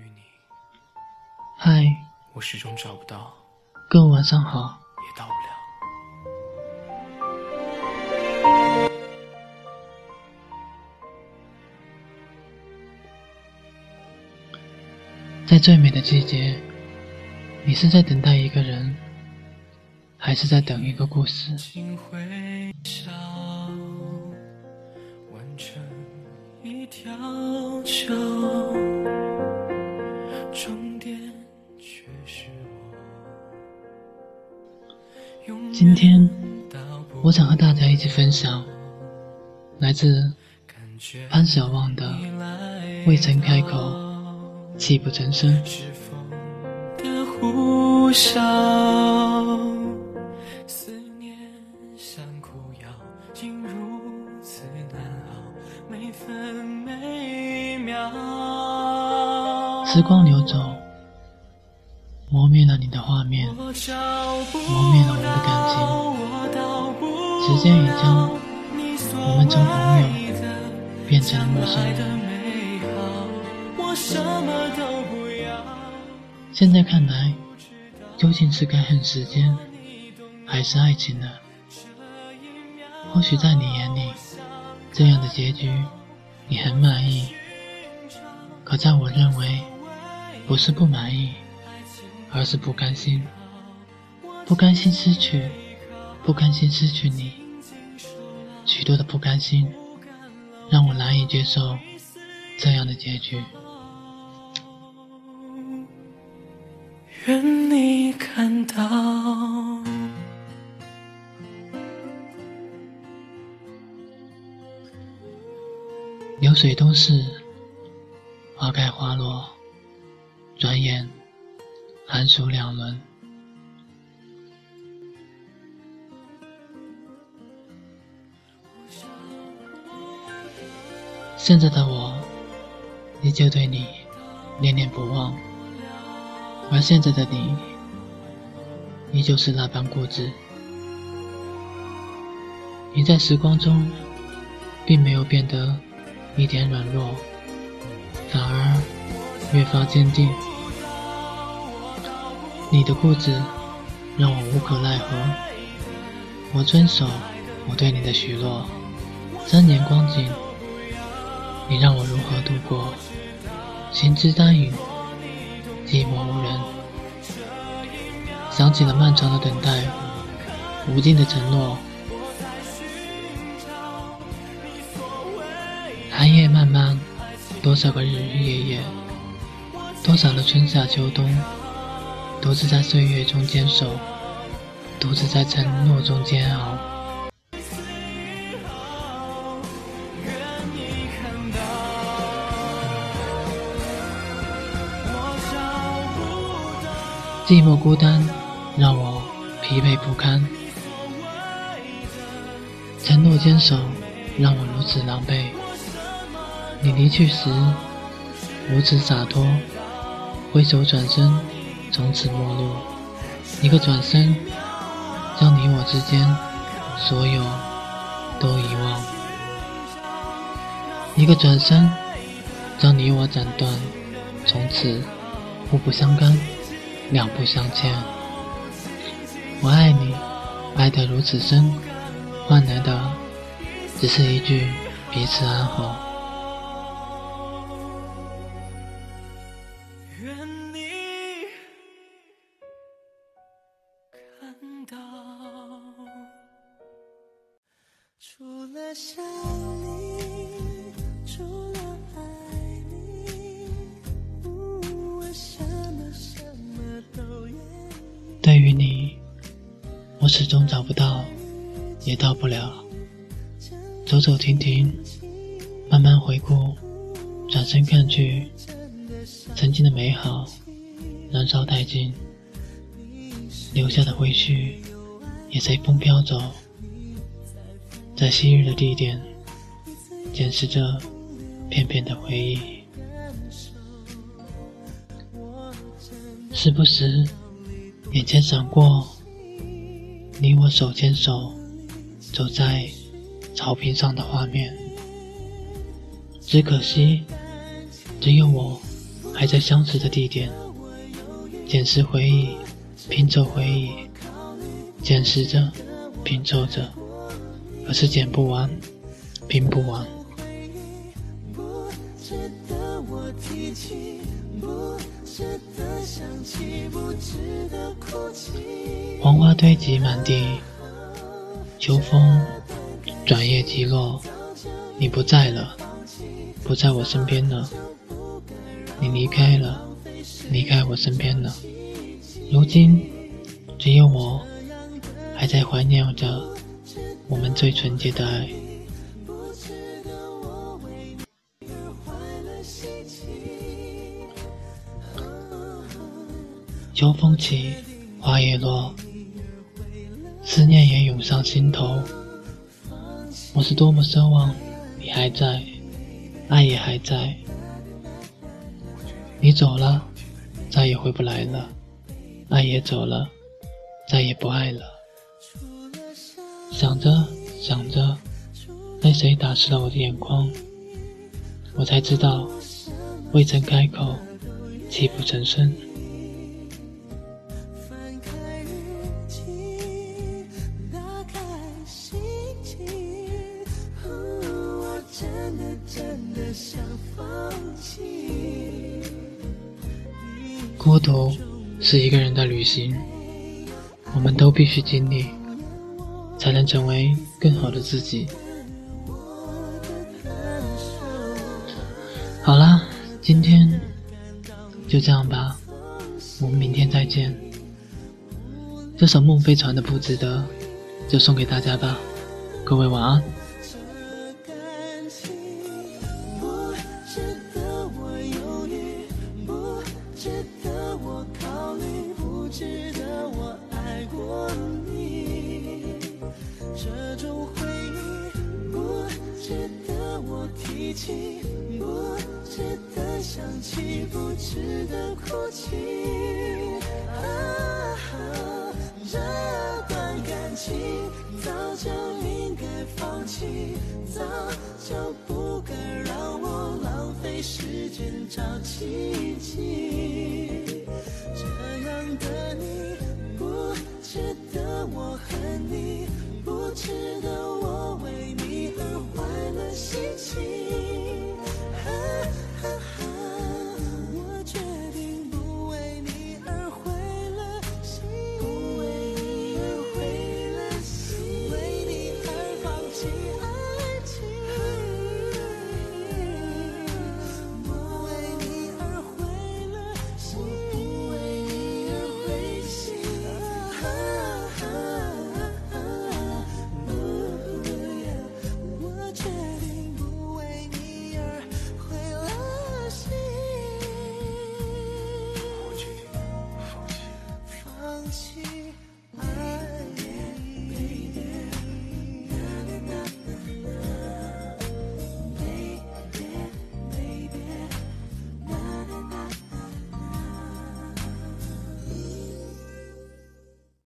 你，嗨，我始终找不到，各位晚上好。也到不了。在最美的季节，你是在等待一个人，还是在等一个故事？今天，我想和大家一起分享来自潘晓旺的《未曾开口》。泣不成声。时光流走，磨灭了你的画面，磨灭了我们的感情。时间已将我们从朋友变成了陌生人。现在看来，究竟是该恨时间，还是爱情呢？或许在你眼里，这样的结局你很满意，可在我认为，不是不满意，而是不甘心。不甘心失去，不甘心失去你，许多的不甘心，让我难以接受这样的结局。愿你看到，流水东逝，花开花落，转眼寒暑两轮。现在的我，依旧对你念念不忘。而现在的你，依旧是那般固执。你在时光中，并没有变得一点软弱，反而越发坚定。你的固执让我无可奈何。我遵守我对你的许诺，三年光景，你让我如何度过？心之单影。寂寞无人，想起了漫长的等待，无尽的承诺。寒夜漫漫，多少个日日夜夜，多少的春夏秋冬，独自在岁月中坚守，独自在承诺中煎熬。寂寞孤单，让我疲惫不堪；承诺坚守，让我如此狼狈。你离去时，如此洒脱，挥手转身，从此陌路。一个转身，将你我之间所有都遗忘；一个转身，将你我斩断，从此互不相干。两不相欠，我爱你，爱得如此深，换来的只是一句彼此安好。对于你，我始终找不到，也到不了。走走停停，慢慢回顾，转身看去，曾经的美好燃烧殆尽，留下的回絮也随风飘走。在昔日的地点，捡拾着片片的回忆，时不时眼前闪过你我手牵手走在草坪上的画面。只可惜，只有我还在相识的地点，捡拾回忆，拼凑回忆，捡拾着，拼凑着，可是捡不完，拼不完。黄花堆积满地，秋风转叶即落，你不在了，不在我身边了，你离开了，离开我身边了。如今，只有我还在怀念着我们最纯洁的爱。秋风起，花叶落，思念也涌上心头。我是多么奢望你还在，爱也还在。你走了，再也回不来了；爱也走了，再也不爱了。想着想着，泪水打湿了我的眼眶，我才知道，未曾开口，泣不成声。真的想放弃孤独是一个人的旅行，我们都必须经历，才能成为更好的自己。好啦，今天就这样吧，我们明天再见。这首《梦飞船的不值得》就送给大家吧，各位晚安。想起不值得哭泣啊这段感情早就应该放弃早就不该让我浪费时间找奇迹这样的你不值得我恨你不值得我为你而坏了心情。情。